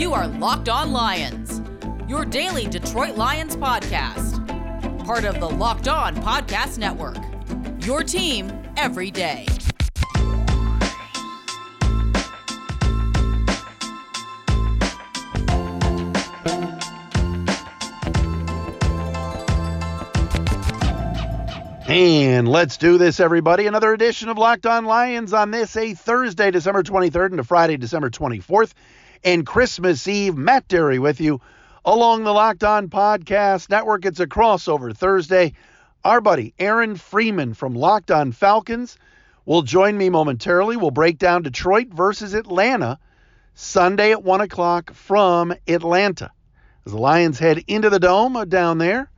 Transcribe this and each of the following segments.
You are Locked On Lions, your daily Detroit Lions podcast. Part of the Locked On Podcast Network. Your team every day. And let's do this, everybody. Another edition of Locked On Lions on this, a Thursday, December 23rd, and a Friday, December 24th, and Christmas Eve. Matt Dery with you along the Locked On Podcast Network. It's a crossover Thursday. Our buddy Aaron Freeman from Locked On Falcons will join me momentarily. We'll break down Detroit versus Atlanta Sunday at 1 o'clock from Atlanta. As the Lions head into the dome down there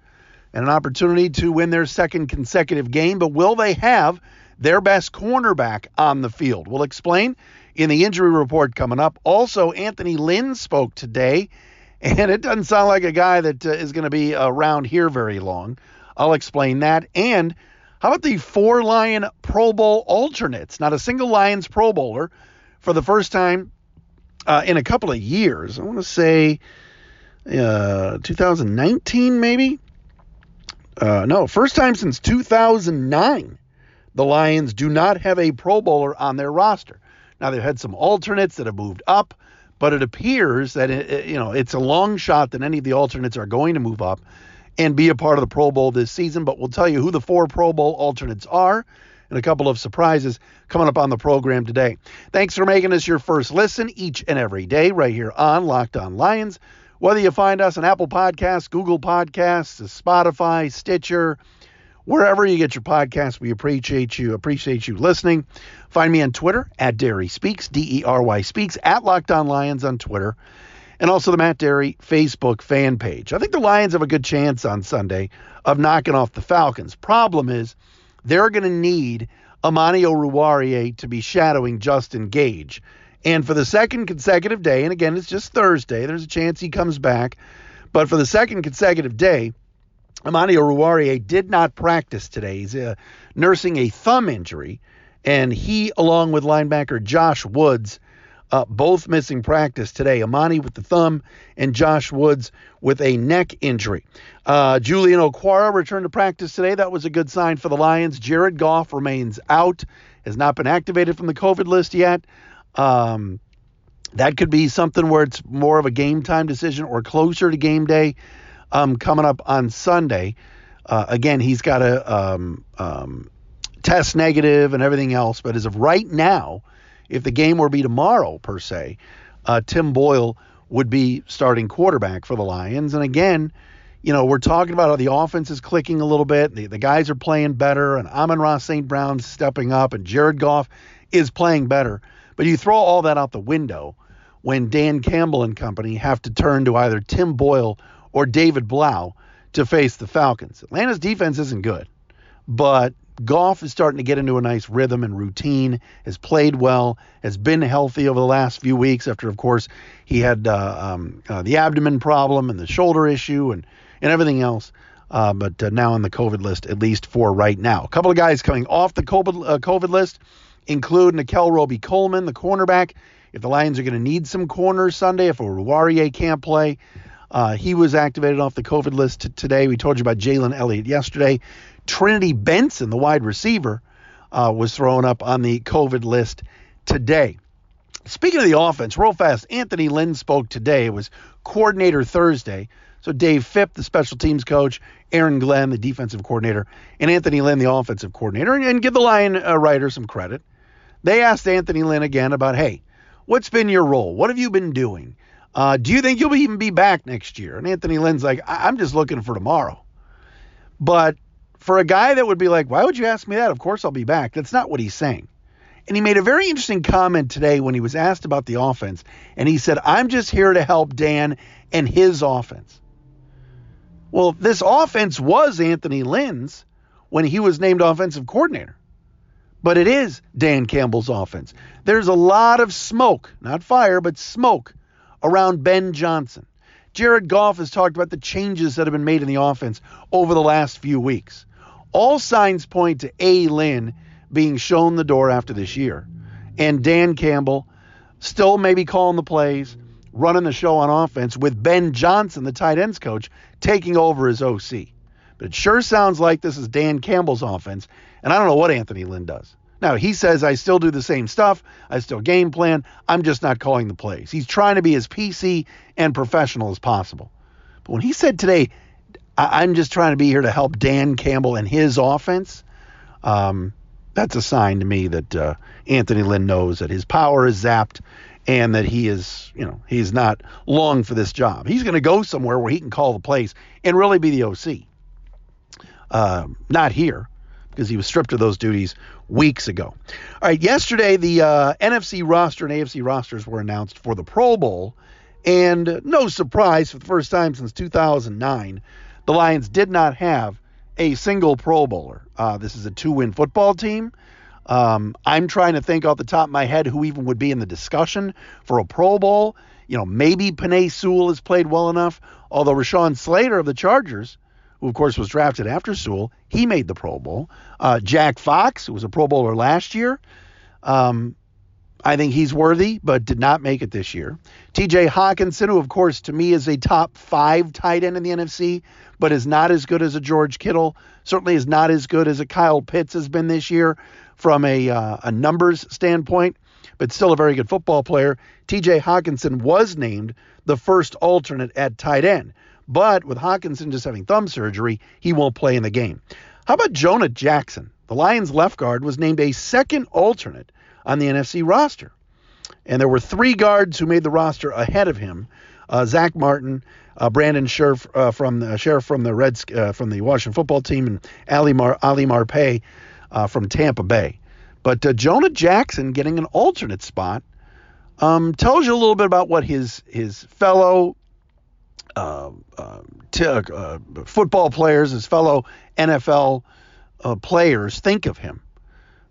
and an opportunity to win their second consecutive game. But will they have their best cornerback on the field? We'll explain in the injury report coming up. Also, Anthony Lynn spoke today, and it doesn't sound like a guy that uh, is going to be around here very long. I'll explain that. And how about the four Lion Pro Bowl alternates? Not a single Lions Pro Bowler for the first time uh, in a couple of years. I want to say uh, 2019, maybe. Uh, no, first time since 2009, the Lions do not have a Pro Bowler on their roster. Now they've had some alternates that have moved up, but it appears that it, you know it's a long shot that any of the alternates are going to move up and be a part of the Pro Bowl this season. But we'll tell you who the four Pro Bowl alternates are and a couple of surprises coming up on the program today. Thanks for making us your first listen each and every day right here on Locked On Lions. Whether you find us on Apple Podcasts, Google Podcasts, Spotify, Stitcher, wherever you get your podcast. we appreciate you. Appreciate you listening. Find me on Twitter at Dery Speaks, D E R Y Speaks, at Locked On Lions on Twitter, and also the Matt Dery Facebook fan page. I think the Lions have a good chance on Sunday of knocking off the Falcons. Problem is, they're going to need Amani Oruwariye to be shadowing Justin Gage. And for the second consecutive day, and again, it's just Thursday, there's a chance he comes back. But for the second consecutive day, Amani Oruwariye did not practice today. He's uh, nursing a thumb injury, and he, along with linebacker Josh Woods, uh, both missing practice today. Amani with the thumb, and Josh Woods with a neck injury. Uh, Julian Okwara returned to practice today. That was a good sign for the Lions. Jared Goff remains out, has not been activated from the COVID list yet. Um, that could be something where it's more of a game time decision or closer to game day um, coming up on Sunday. Uh, again, he's got a um, um, test negative and everything else, but as of right now, if the game were to be tomorrow per se, uh, Tim Boyle would be starting quarterback for the Lions. And again, you know, we're talking about how the offense is clicking a little bit. The, the guys are playing better, and Amon-Ra St. Brown's stepping up, and Jared Goff is playing better. But you throw all that out the window when Dan Campbell and company have to turn to either Tim Boyle or David Blough to face the Falcons. Atlanta's defense isn't good, but Goff is starting to get into a nice rhythm and routine, has played well, has been healthy over the last few weeks after, of course, he had uh, um, uh, the abdomen problem and the shoulder issue and, and everything else. Uh, but uh, now on the COVID list, at least for right now. A couple of guys coming off the COVID, uh, COVID list include Nickell Robey-Coleman, the cornerback. If the Lions are going to need some corners Sunday, if Oruwariye can't play, uh, he was activated off the COVID list today. We told you about Jalen Elliott yesterday. Trinity Benson, the wide receiver, uh, was thrown up on the COVID list today. Speaking of the offense, real fast, Anthony Lynn spoke today. It was coordinator Thursday. So Dave Fipp, the special teams coach, Aaron Glenn, the defensive coordinator, and Anthony Lynn, the offensive coordinator, and, and give the Lion uh, writer some credit. They asked Anthony Lynn again about, hey, what's been your role? What have you been doing? Uh, do you think you'll even be back next year? And Anthony Lynn's like, I- I'm just looking for tomorrow. But for a guy that would be like, why would you ask me that? Of course I'll be back. That's not what he's saying. And he made a very interesting comment today when he was asked about the offense. And he said, I'm just here to help Dan and his offense. Well, this offense was Anthony Lynn's when he was named offensive coordinator. But it is Dan Campbell's offense. There's a lot of smoke, not fire, but smoke around Ben Johnson. Jared Goff has talked about the changes that have been made in the offense over the last few weeks. All signs point to A. Lynn being shown the door after this year. And Dan Campbell still maybe calling the plays, running the show on offense with Ben Johnson, the tight ends coach, taking over as OC. But it sure sounds like this is Dan Campbell's offense, and I don't know what Anthony Lynn does. Now, he says, I still do the same stuff. I still game plan. I'm just not calling the plays. He's trying to be as PC and professional as possible. But when he said today, I'm just trying to be here to help Dan Campbell and his offense, um, that's a sign to me that uh, Anthony Lynn knows that his power is zapped and that he is, you know, he's not long for this job. He's going to go somewhere where he can call the plays and really be the OC. Uh, not here because he was stripped of those duties weeks ago. All right, yesterday the uh, NFC roster and AFC rosters were announced for the Pro Bowl, and no surprise, for the first time since 2009, the Lions did not have a single Pro Bowler. Uh, this is a two-win football team. Um, I'm trying to think off the top of my head who even would be in the discussion for a Pro Bowl. You know, maybe Penei Sewell has played well enough, although Rashawn Slater of the Chargers who of course was drafted after Sewell, he made the Pro Bowl. Uh, Jack Fox, who was a Pro Bowler last year, um, I think he's worthy, but did not make it this year. TJ Hockenson, who of course to me is a top five tight end in the NFC, but is not as good as a George Kittle. Certainly is not as good as a Kyle Pitts has been this year from a uh, a numbers standpoint, but still a very good football player. TJ Hockenson was named the first alternate at tight end. But with Hockenson just having thumb surgery, he won't play in the game. How about Jonah Jackson? The Lions left guard was named a second alternate on the NFC roster. And there were three guards who made the roster ahead of him uh, Zach Martin, uh, Brandon Scherff uh, from the Scherff from the Reds uh, from the Washington football team, and Ali, Mar- Ali uh, from Tampa Bay. But uh, Jonah Jackson getting an alternate spot um, tells you a little bit about what his his fellow uh, uh, t- uh, football players, his fellow NFL uh, players think of him.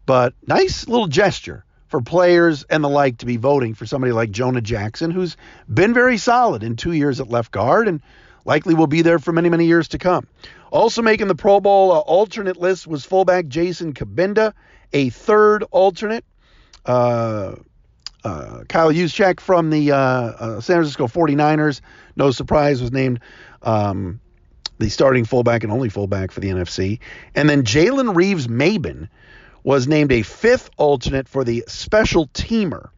But nice little gesture for players and the like to be voting for somebody like Jonah Jackson, who's been very solid in two years at left guard and likely will be there for many, many years to come. Also making the Pro Bowl uh, alternate list was fullback Jason Cabinda, a third alternate. Uh, uh, Kyle Juszczyk from the uh, uh, San Francisco 49ers, no surprise, was named um, the starting fullback and only fullback for the NFC. And then Jalen Reeves Maybin was named a fifth alternate for the special teamer.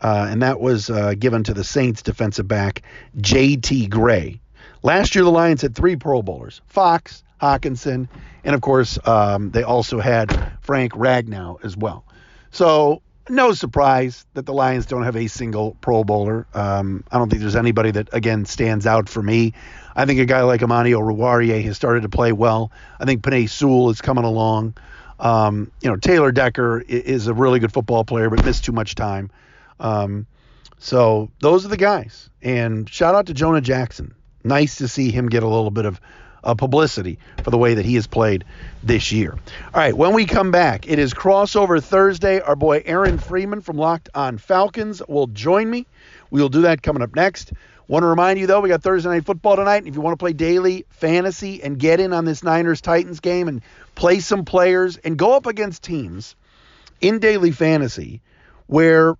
Uh, and that was uh, given to the Saints defensive back J.T. Gray. Last year, the Lions had three Pro Bowlers Fox, Hockenson, and of course, um, they also had Frank Ragnow as well. So no surprise that the Lions don't have a single Pro Bowler. Um, I don't think there's anybody that again stands out for me. I think a guy like Amani Oruwariye has started to play well. I think Penei Sewell is coming along. Um, you know, Taylor Decker is a really good football player, but missed too much time. Um, so those are the guys. And shout out to Jonah Jackson. Nice to see him get a little bit of uh, publicity for the way that he has played this year. All right, when we come back, it is crossover Thursday. Our boy Aaron Freeman from Locked on Falcons will join me. We will do that coming up next. Want to remind you though, we got Thursday night football tonight. If you want to play daily fantasy and get in on this Niners Titans game and play some players and go up against teams in daily fantasy where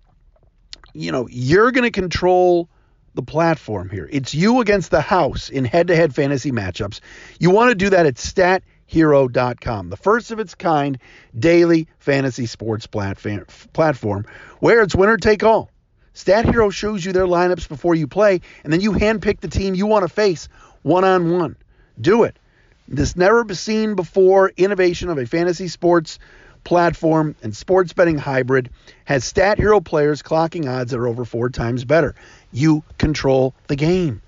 you know you're going to control the platform here. It's you against the house in head to head fantasy matchups. You want to do that at stathero.com, the first of its kind daily fantasy sports platform where it's winner take all. Stat Hero shows you their lineups before you play, and then you handpick the team you want to face one on one. Do it. This never seen before innovation of a fantasy sports platform and sports betting hybrid has Stat Hero players clocking odds that are over four times better. You control the game.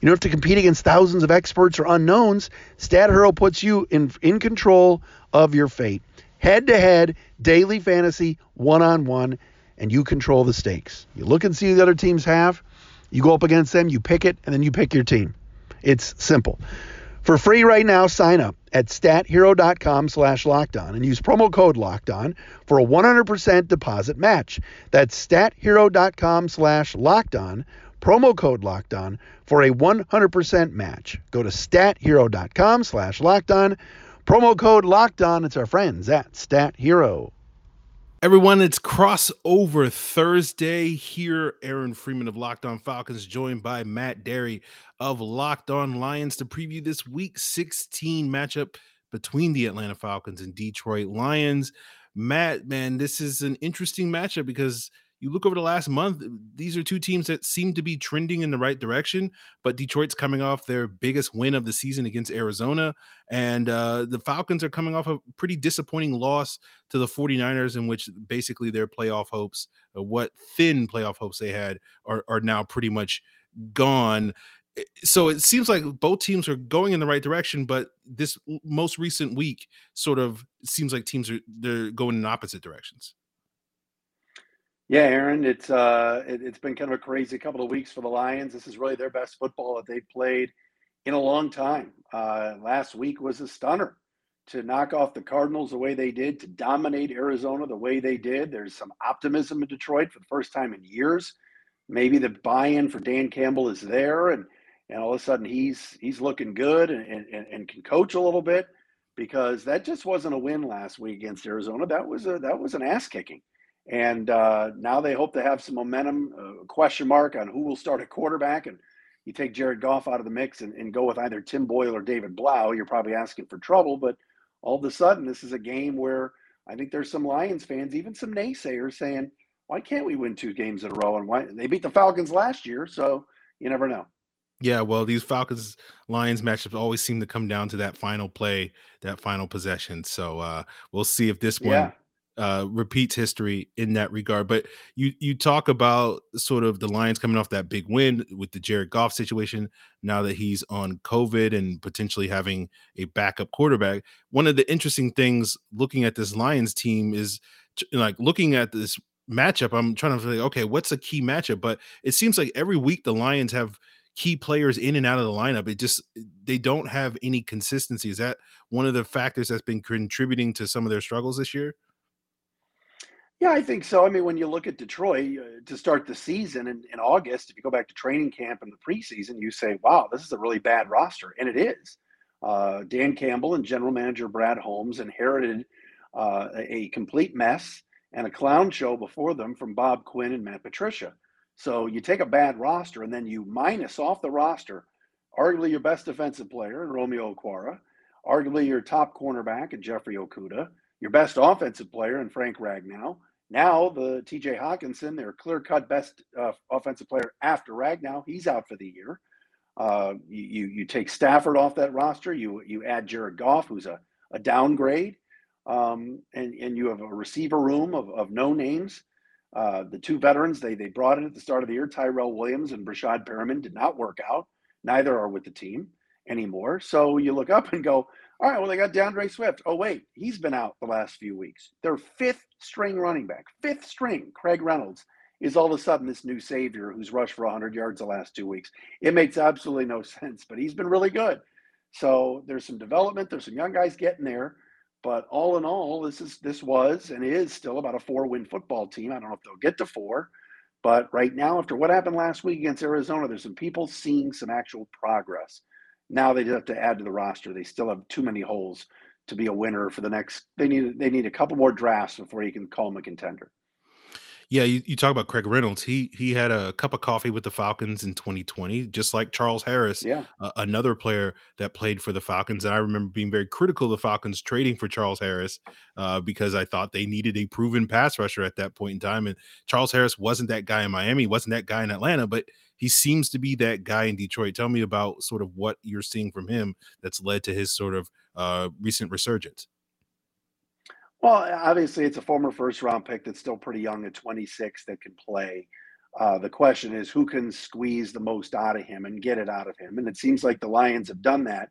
You don't have to compete against thousands of experts or unknowns. Stat Hero puts you in, in control of your fate. Head to head, daily fantasy, one on one, and you control the stakes. You look and see the other teams have, you go up against them, you pick it, and then you pick your team. It's simple. For free right now, sign up at stathero.com slash lockdown and use promo code lockdown for a 100% deposit match. That's stathero.com slash lockdown, promo code lockdown for a 100% match. Go to stathero.com slash lockdown, promo code lockdown. It's our friends at Stat Hero. Everyone, it's crossover Thursday here. Aaron Freeman of Locked On Falcons, joined by Matt Dery of Locked On Lions to preview this week 16 matchup between the Atlanta Falcons and Detroit Lions. Matt, man, this is an interesting matchup because you look over the last month, these are two teams that seem to be trending in the right direction. But Detroit's coming off their biggest win of the season against Arizona. And uh, the Falcons are coming off a pretty disappointing loss to the 49ers, in which basically their playoff hopes, uh, what thin playoff hopes they had, are, are now pretty much gone so it seems like both teams are going in the right direction but this most recent week sort of seems like teams are they're going in opposite directions yeah, Aaron, it's uh, it, has been kind of a crazy couple of weeks for the Lions. This is really their best football that they've played in a long time. Uh, last week was a stunner to knock off the Cardinals the way they did, to dominate Arizona the way they did. There's some optimism in Detroit for the first time in years. Maybe the buy-in for Dan Campbell is there, and and all of a sudden he's he's looking good and, and, and can coach a little bit because that just wasn't a win last week against Arizona. That was a that was an ass kicking. And uh, now they hope to have some momentum. Uh, question mark on who will start at quarterback. And you take Jared Goff out of the mix and, and go with either Tim Boyle or David Blough, you're probably asking for trouble. But all of a sudden, this is a game where I think there's some Lions fans, even some naysayers, saying, "Why can't we win two games in a row?" And why they beat the Falcons last year, so you never know. Yeah, well, these Falcons Lions matchups always seem to come down to that final play, that final possession. So uh, we'll see if this one yeah uh, repeats history in that regard. But you you talk about sort of the Lions coming off that big win with the Jared Goff situation. Now that he's on COVID and potentially having a backup quarterback, one of the interesting things looking at this Lions team is like looking at this matchup. I'm trying to think, okay, what's a key matchup? But it seems like every week the Lions have key players in and out of the lineup. It just they don't have any consistency. Is that one of the factors that's been contributing to some of their struggles this year? Yeah, I think so. I mean, when you look at Detroit uh, to start the season in, in August, if you go back to training camp and the preseason, you say, wow, this is a really bad roster. And it is. Uh, Dan Campbell and general manager Brad Holmes inherited uh, a complete mess and a clown show before them from Bob Quinn and Matt Patricia. So you take a bad roster and then you minus off the roster, arguably your best defensive player Romeo Okwara, arguably your top cornerback Jeffrey Okudah, your best offensive player in Frank Ragnow, now the TJ Hockenson, their clear-cut best uh, offensive player after Ragnow, he's out for the year. Uh, you you take Stafford off that roster. You you add Jared Goff, who's a, a downgrade, um, and and you have a receiver room of, of no names. Uh, the two veterans they they brought in at the start of the year, Tyrell Williams and Breshad Perriman, did not work out. Neither are with the team anymore. So you look up and go, all right, well, they got D'Andre Swift. Oh, wait, he's been out the last few weeks. Their fifth string running back, fifth string, Craig Reynolds, is all of a sudden this new savior who's rushed for 100 yards the last two weeks. It makes absolutely no sense, but he's been really good. So there's some development. There's some young guys getting there. But all in all, this is this was and is still about a four-win football team. I don't know if they'll get to four, but right now, after what happened last week against Arizona, there's some people seeing some actual progress. Now they just have to add to the roster. They still have too many holes to be a winner for the next. They need they need a couple more drafts before you can call them a contender. Yeah, you, you talk about Craig Reynolds. He he had a cup of coffee with the Falcons in 2020, just like Charles Harris, yeah, uh, another player that played for the Falcons. And I remember being very critical of the Falcons trading for Charles Harris uh, because I thought they needed a proven pass rusher at that point in time. And Charles Harris wasn't that guy in Miami, wasn't that guy in Atlanta, but he seems to be that guy in Detroit. Tell me about sort of what you're seeing from him that's led to his sort of uh, recent resurgence. Well, obviously, it's a former first round pick that's still pretty young at 26 that can play. Uh, the question is who can squeeze the most out of him and get it out of him. And it seems like the Lions have done that.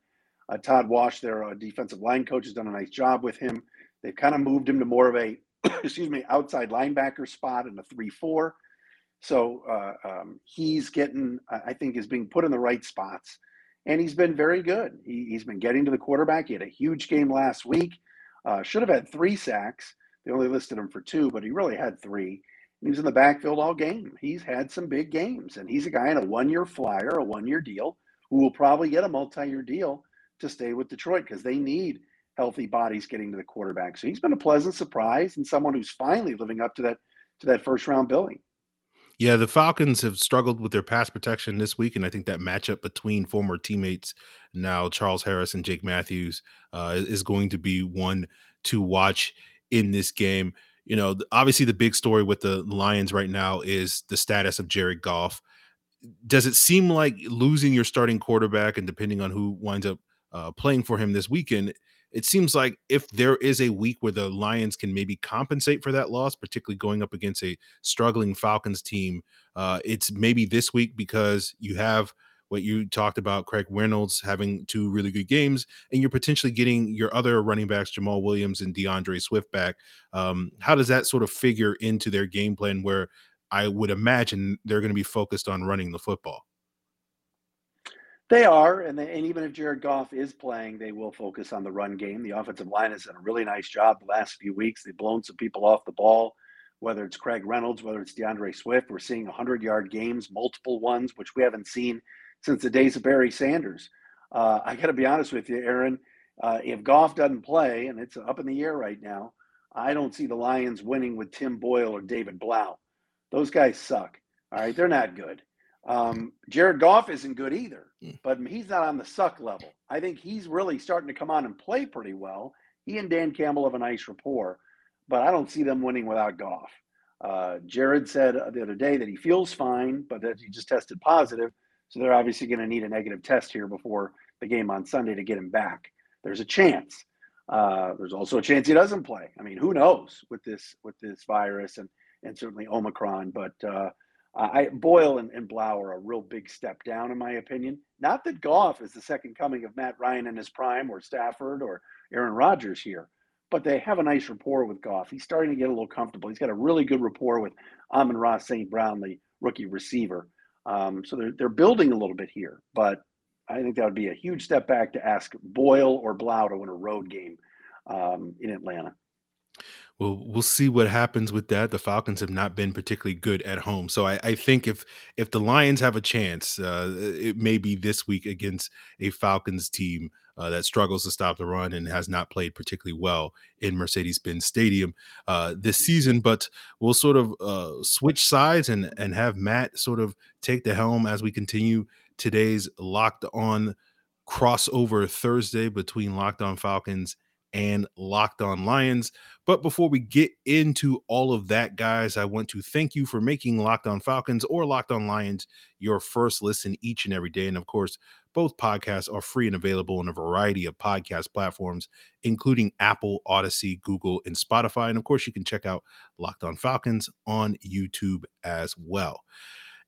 Uh, Todd Wash, their uh, defensive line coach, has done a nice job with him. They've kind of moved him to more of a, excuse me, outside linebacker spot in a 3 4. So uh, um, he's getting, I think, is being put in the right spots, and he's been very good. He, has been getting to the quarterback. He had a huge game last week. Uh, should have had three sacks. They only listed him for two, but he really had three. He was in the backfield all game. He's had some big games, and he's a guy in a one-year flyer, a one-year deal, who will probably get a multi-year deal to stay with Detroit because they need healthy bodies getting to the quarterback. So he's been a pleasant surprise and someone who's finally living up to that to that first round billing. Yeah, the Falcons have struggled with their pass protection this week, and I think that matchup between former teammates now Charles Harris and Jake Matthews uh, is going to be one to watch in this game. You know, obviously the big story with the Lions right now is the status of Jared Goff. Does it seem like losing your starting quarterback and depending on who winds up uh, playing for him this weekend, it seems like if there is a week where the Lions can maybe compensate for that loss, particularly going up against a struggling Falcons team, uh, it's maybe this week because you have what you talked about, Craig Reynolds having two really good games, and you're potentially getting your other running backs, Jamaal Williams and D'Andre Swift back. Um, how does that sort of figure into their game plan where I would imagine they're going to be focused on running the football? They are, and, they, and even if Jared Goff is playing, they will focus on the run game. The offensive line has done a really nice job the last few weeks. They've blown some people off the ball, whether it's Craig Reynolds, whether it's D'Andre Swift. We're seeing 100 yard games, multiple ones, which we haven't seen since the days of Barry Sanders. Uh, I got to be honest with you, Aaron. Uh, if Goff doesn't play, and it's up in the air right now, I don't see the Lions winning with Tim Boyle or David Blough. Those guys suck. All right, they're not good. Um, Jared Goff isn't good either, hmm. but he's not on the suck level. I think he's really starting to come on and play pretty well. He and Dan Campbell have a nice rapport, but I don't see them winning without Goff. Uh, Jared said the other day that he feels fine, but that he just tested positive. So they're obviously going to need a negative test here before the game on Sunday to get him back. There's a chance. Uh, there's also a chance he doesn't play. I mean, who knows with this with this virus and and certainly Omicron. But uh, I Boyle and, and Blough are a real big step down in my opinion. Not that Goff is the second coming of Matt Ryan in his prime or Stafford or Aaron Rodgers here, but they have a nice rapport with Goff. He's starting to get a little comfortable. He's got a really good rapport with Amon-Ra St. Brown, the rookie receiver. Um, so they're, they're building a little bit here, but I think that would be a huge step back to ask Boyle or Blough to win a road game um, in Atlanta. Well, we'll see what happens with that. The Falcons have not been particularly good at home, so I, I think if if the Lions have a chance, uh, it may be this week against a Falcons team uh, that struggles to stop the run and has not played particularly well in Mercedes-Benz Stadium uh, this season. But we'll sort of uh, switch sides and and have Matt sort of take the helm as we continue today's Locked On crossover Thursday between Locked On Falcons and Locked On Lions. But before we get into all of that, guys, I want to thank you for making Locked On Falcons or Locked On Lions your first listen each and every day. And of course, both podcasts are free and available on a variety of podcast platforms, including Apple, Audacy, Google, and Spotify. And of course, you can check out Locked On Falcons on YouTube as well.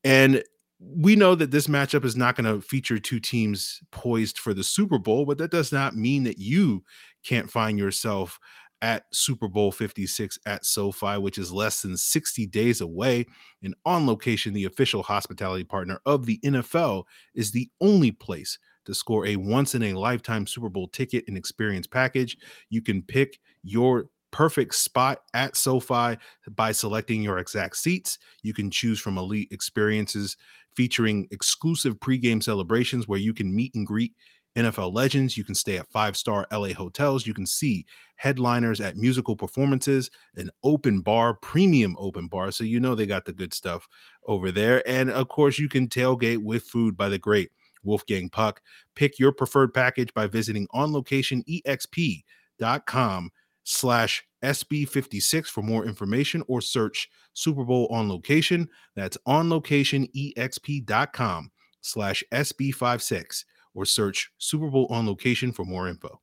And we know that this matchup is not going to feature two teams poised for the Super Bowl, but that does not mean that you can't find yourself at Super Bowl 56 at SoFi, which is less than 60 days away. And on location, the official hospitality partner of the NFL, is the only place to score a once in a lifetime Super Bowl ticket and experience package. You can pick your perfect spot at SoFi by selecting your exact seats. You can choose from elite experiences featuring exclusive pregame celebrations where you can meet and greet NFL legends. You can stay at five star LA hotels. You can see headliners at musical performances, an open bar, premium open bar. So you know they got the good stuff over there. And of course, you can tailgate with food by the great Wolfgang Puck. Pick your preferred package by visiting onlocationexp.com slash SB56 for more information or search Super Bowl on location. That's onlocationexp.com slash SB56 or search Super Bowl on location for more info.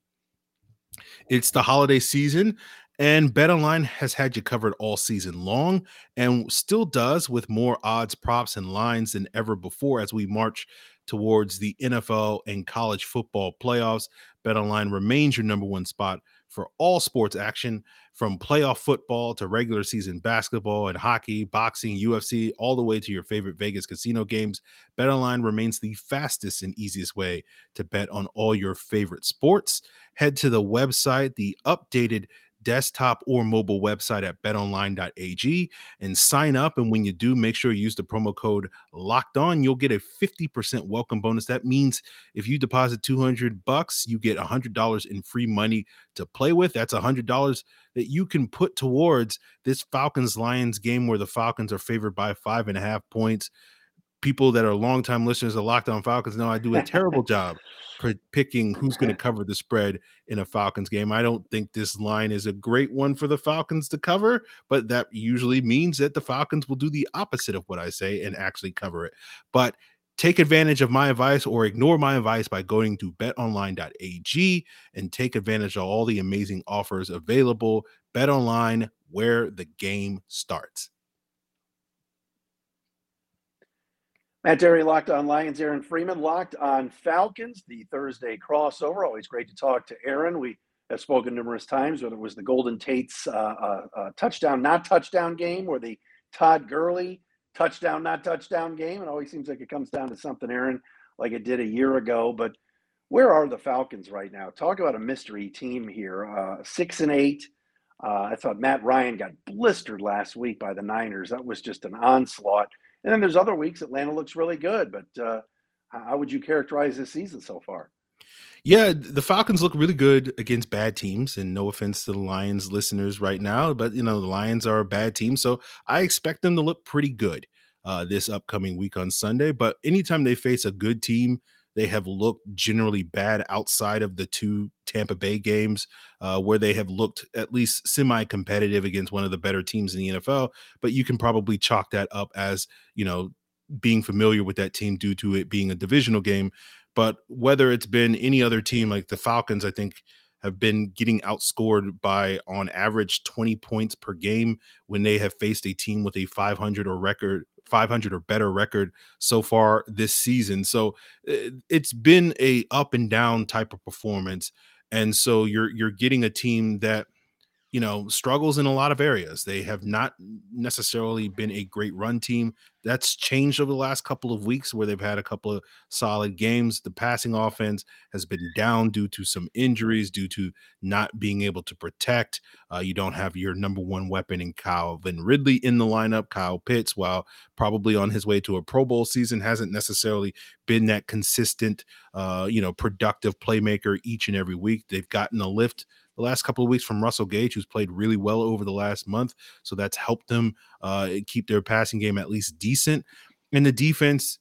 It's the holiday season, and BetOnline has had you covered all season long and still does with more odds, props, and lines than ever before as we march towards the NFL and college football playoffs. BetOnline remains your number one spot for all sports action from playoff football to regular season basketball and hockey, boxing, UFC, all the way to your favorite Vegas casino games. BetOnline remains the fastest and easiest way to bet on all your favorite sports. Head to the website, the updated desktop or mobile website at betonline.ag and sign up. And when you do, make sure you use the promo code locked on. You'll get a 50% welcome bonus. That means if you deposit 200 bucks, you get $100 in free money to play with. That's $100 that you can put towards this Falcons Lions game where the Falcons are favored by five and a half points people that are longtime listeners of Locked On Falcons know I do a terrible job picking who's going to cover the spread in a Falcons game. I don't think this line is a great one for the Falcons to cover, but that usually means that the Falcons will do the opposite of what I say and actually cover it. But take advantage of my advice or ignore my advice by going to betonline.ag and take advantage of all the amazing offers available. BetOnline, where the game starts. Matt Dery locked on Lions, Aaron Freeman locked on Falcons, the Thursday crossover. Always great to talk to Aaron. We have spoken numerous times, whether it was the Golden Tate's uh, uh, uh, touchdown, not touchdown game, or the Todd Gurley touchdown, not touchdown game. It always seems like it comes down to something, Aaron, like it did a year ago. But where are the Falcons right now? Talk about a mystery team here. Uh, six and eight. Uh, I thought Matt Ryan got blistered last week by the Niners. That was just an onslaught. And then there's other weeks Atlanta looks really good. But uh, how would you characterize this season so far? Yeah, the Falcons look really good against bad teams, and no offense to the Lions listeners right now, but you know the Lions are a bad team, so I expect them to look pretty good uh, this upcoming week on Sunday. But anytime they face a good team they have looked generally bad outside of the two Tampa Bay games, uh, where they have looked at least semi competitive against one of the better teams in the NFL. But you can probably chalk that up as, you know, being familiar with that team due to it being a divisional game. But whether it's been any other team like the Falcons, I think have been getting outscored by on average 20 points per game when they have faced a team with a 500 or record 500 or better record so far this season. So eh, it's been a up and down type of performance and so you're you're getting a team that you know, struggles in a lot of areas. They have not necessarily been a great run team. That's changed over the last couple of weeks where they've had a couple of solid games. The passing offense has been down due to some injuries, due to not being able to protect. Uh, you don't have your number one weapon in Calvin Ridley in the lineup. Kyle Pitts, while probably on his way to a Pro Bowl season, hasn't necessarily been that consistent, uh, you know, productive playmaker each and every week. They've gotten a lift the last couple of weeks from Russell Gage, who's played really well over the last month. So that's helped them uh, keep their passing game at least decent. And the defense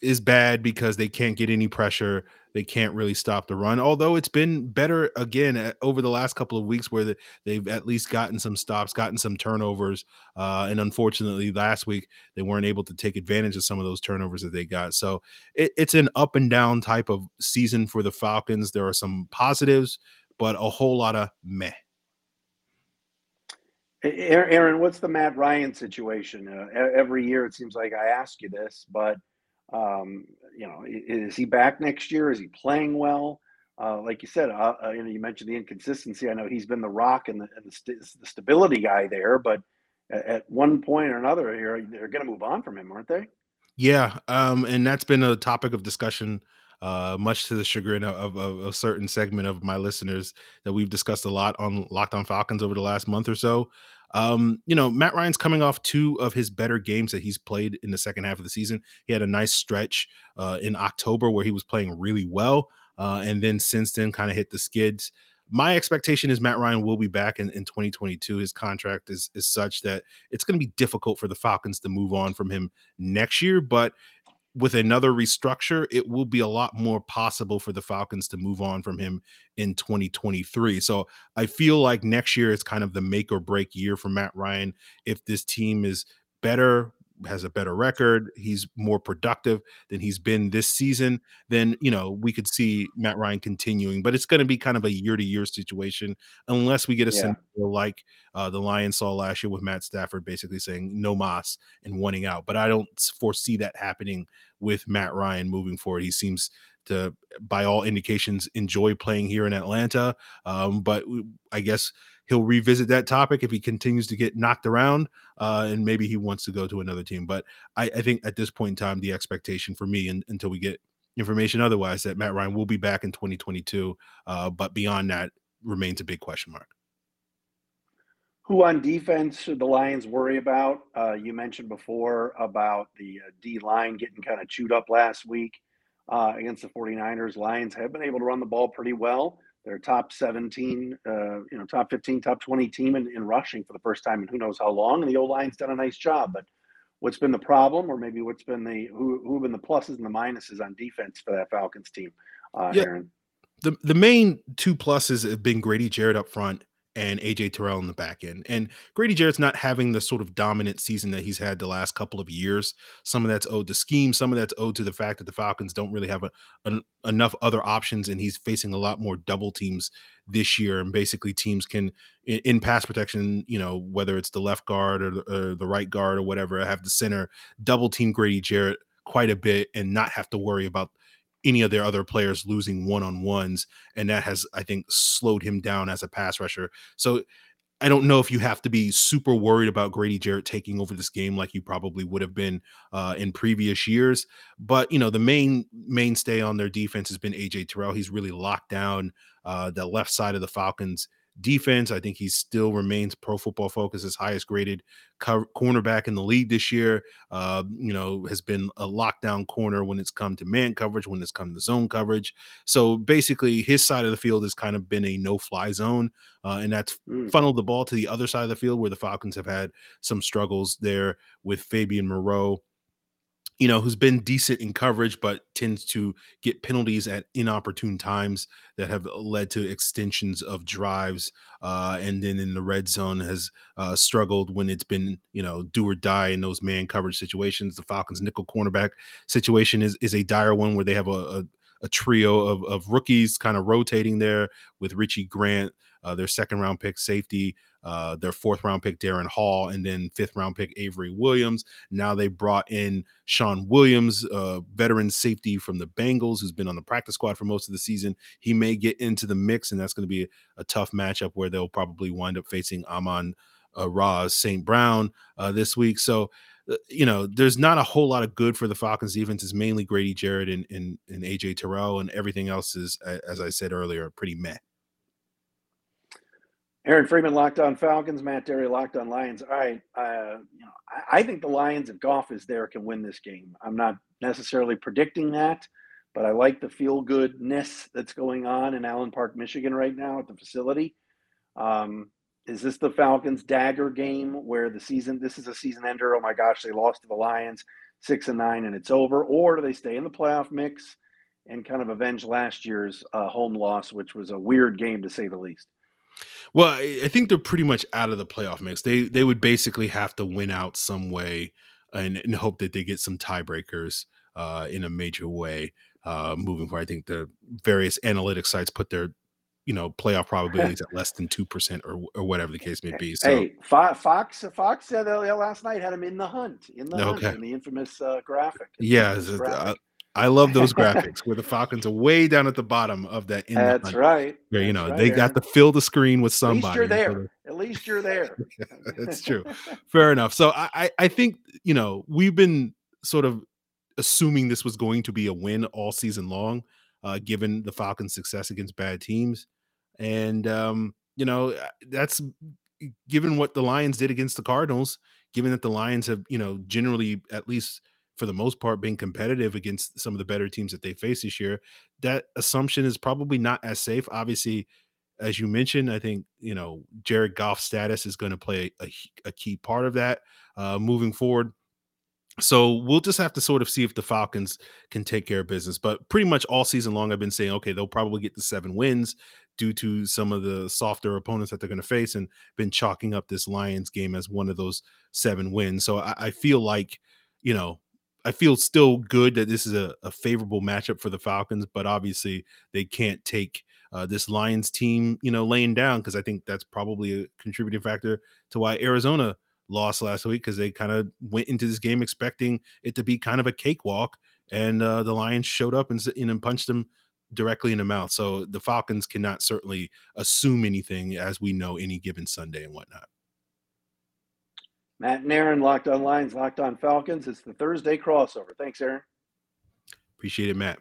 is bad because they can't get any pressure. They can't really stop the run. Although it's been better again at, over the last couple of weeks, where the, they've at least gotten some stops, gotten some turnovers, uh, and unfortunately, last week they weren't able to take advantage of some of those turnovers that they got. So it, it's an up and down type of season for the Falcons. There are some positives, but a whole lot of meh. Aaron, what's the Matt Ryan situation? Uh, every year it seems like I ask you this, but um, you know, is he back next year? Is he playing well? Uh, like you said, uh, uh you know, you mentioned the inconsistency. I know he's been the rock and the, and the, st- the stability guy there, but at, at, one point or another, here they're going to move on from him, aren't they? Yeah, um, and that's been a topic of discussion uh, much to the chagrin of, of, a certain segment of my listeners that we've discussed a lot on Locked On Falcons over the last month or so. Um, you know, Matt Ryan's coming off two of his better games that he's played in the second half of the season. He had a nice stretch uh, in October where he was playing really well, uh, and then since then, kind of hit the skids. My expectation is Matt Ryan will be back in, in 2022. His contract is is such that it's going to be difficult for the Falcons to move on from him next year, but with another restructure, it will be a lot more possible for the Falcons to move on from him in 2023. So I feel like next year is kind of the make or break year for Matt Ryan. If this team is better has a better record, he's more productive than he's been this season, then you know we could see Matt Ryan continuing. But it's going to be kind of a year to year situation unless we get a yeah. scenario like uh, the Lions saw last year with Matt Stafford basically saying no mas and wanting out. But I don't foresee that happening with Matt Ryan moving forward. He seems to, by all indications, enjoy playing here in Atlanta. Um, but I guess he'll revisit that topic if he continues to get knocked around uh, and maybe he wants to go to another team. But I, I think at this point in time, the expectation for me and, until we get information otherwise that Matt Ryan will be back in 2022. Uh, but beyond that remains a big question mark. Who on defense should the Lions worry about? Uh, you mentioned before about the uh, D line getting kind of chewed up last week uh, against the 49ers. Lions have been able to run the ball pretty well. They're top 17, uh, you know, top 15, top 20 team in, in rushing for the first time in who knows how long. And the O line's done a nice job. But what's been the problem, or maybe what's been the who who have been the pluses and the minuses on defense for that Falcons team? Uh, yeah. Aaron? The the main two pluses have been Grady Jarrett up front and AJ Terrell in the back end. And Grady Jarrett's not having the sort of dominant season that he's had the last couple of years. Some of that's owed to scheme, some of that's owed to the fact that the Falcons don't really have a, enough other options, and he's facing a lot more double teams this year. And basically, teams can in, in pass protection, you know, whether it's the left guard or the, or the right guard or whatever, have the center double team Grady Jarrett quite a bit and not have to worry about any of their other players losing one on ones. And that has, I think, slowed him down as a pass rusher. So I don't know if you have to be super worried about Grady Jarrett taking over this game like you probably would have been uh, in previous years. But you know, the main mainstay on their defense has been AJ Terrell. He's really locked down uh, the left side of the Falcons defense. I think he still remains pro football focus, his highest graded co- cornerback in the league this year. Uh, you know, has been a lockdown corner when it's come to man coverage, when it's come to zone coverage. So basically, his side of the field has kind of been a no fly zone. Uh, and that's mm. funneled the ball to the other side of the field where the Falcons have had some struggles there with Fabian Moreau you know, who's been decent in coverage, but tends to get penalties at inopportune times that have led to extensions of drives. Uh, and then in the red zone has uh, struggled when it's been, you know, do or die in those man coverage situations. The Falcons nickel cornerback situation is is a dire one where they have a, a, a trio of, of rookies kind of rotating there with Richie Grant, uh, their second round pick safety, uh, their fourth round pick Darren Hall, and then fifth round pick Avery Williams. Now they brought in Shawn Williams, uh, veteran safety from the Bengals, who's been on the practice squad for most of the season. He may get into the mix, and that's going to be a, a, tough matchup where they'll probably wind up facing Amon uh, Ross St. Brown uh, this week. So uh, you know, there's not a whole lot of good for the Falcons defense. It's mainly Grady Jarrett and, and, and AJ Terrell, and everything else is, as I said earlier, pretty meh. Aaron Freeman locked on Falcons, Matt Dery locked on Lions. All right, uh, you know, I, I, think the Lions, if Goff is there, can win this game. I'm not necessarily predicting that, but I like the feel goodness that's going on in Allen Park, Michigan, right now at the facility. Um, is this the Falcons' dagger game where the season? This is a season ender. Oh my gosh, they lost to the Lions, six and nine, and it's over. Or do they stay in the playoff mix and kind of avenge last year's uh, home loss, which was a weird game to say the least? Well, I think they're pretty much out of the playoff mix. They they would basically have to win out some way and, and hope that they get some tiebreakers uh, in a major way uh, moving forward. I think the various analytics sites put their you know playoff probabilities at less than two percent or or whatever the case may be. So, hey, Fox Fox said last night had him in the hunt in the okay. hunt in the infamous uh, graphic. Yeah, graphic. I love those graphics where the Falcons are way down at the bottom of that. That's right. Where you know right, they got to fill the screen with somebody. At least you're there. At least you're there. That's true. Fair enough. So I, I think you know we've been sort of assuming this was going to be a win all season long, uh, given the Falcons' success against bad teams, and um, you know uh, that's given what the Lions did against the Cardinals. Given that the Lions have you know generally at least for the most part being competitive against some of the better teams that they face this year that assumption is probably not as safe. Obviously as you mentioned i think you know jared goff's status is going to play a, a, key part of that uh, moving forward. So we'll just have to sort of see if the falcons can take care of business. But pretty much all season long i've been saying okay they'll probably get the seven wins due to some of the softer opponents that they're going to face and been chalking up this lions game as one of those seven wins. So I, I feel like you know I feel still good that this is a, a, favorable matchup for the Falcons, but obviously they can't take uh, this Lions team, you know, laying down because I think that's probably a contributing factor to why Arizona lost last week because they kind of went into this game expecting it to be kind of a cakewalk, and uh, the Lions showed up and, and punched them directly in the mouth. So the Falcons cannot certainly assume anything as we know any given Sunday and whatnot. Matt and Aaron, Locked On Lions, Locked On Falcons. It's the Thursday crossover. Thanks, Aaron. Appreciate it, Matt.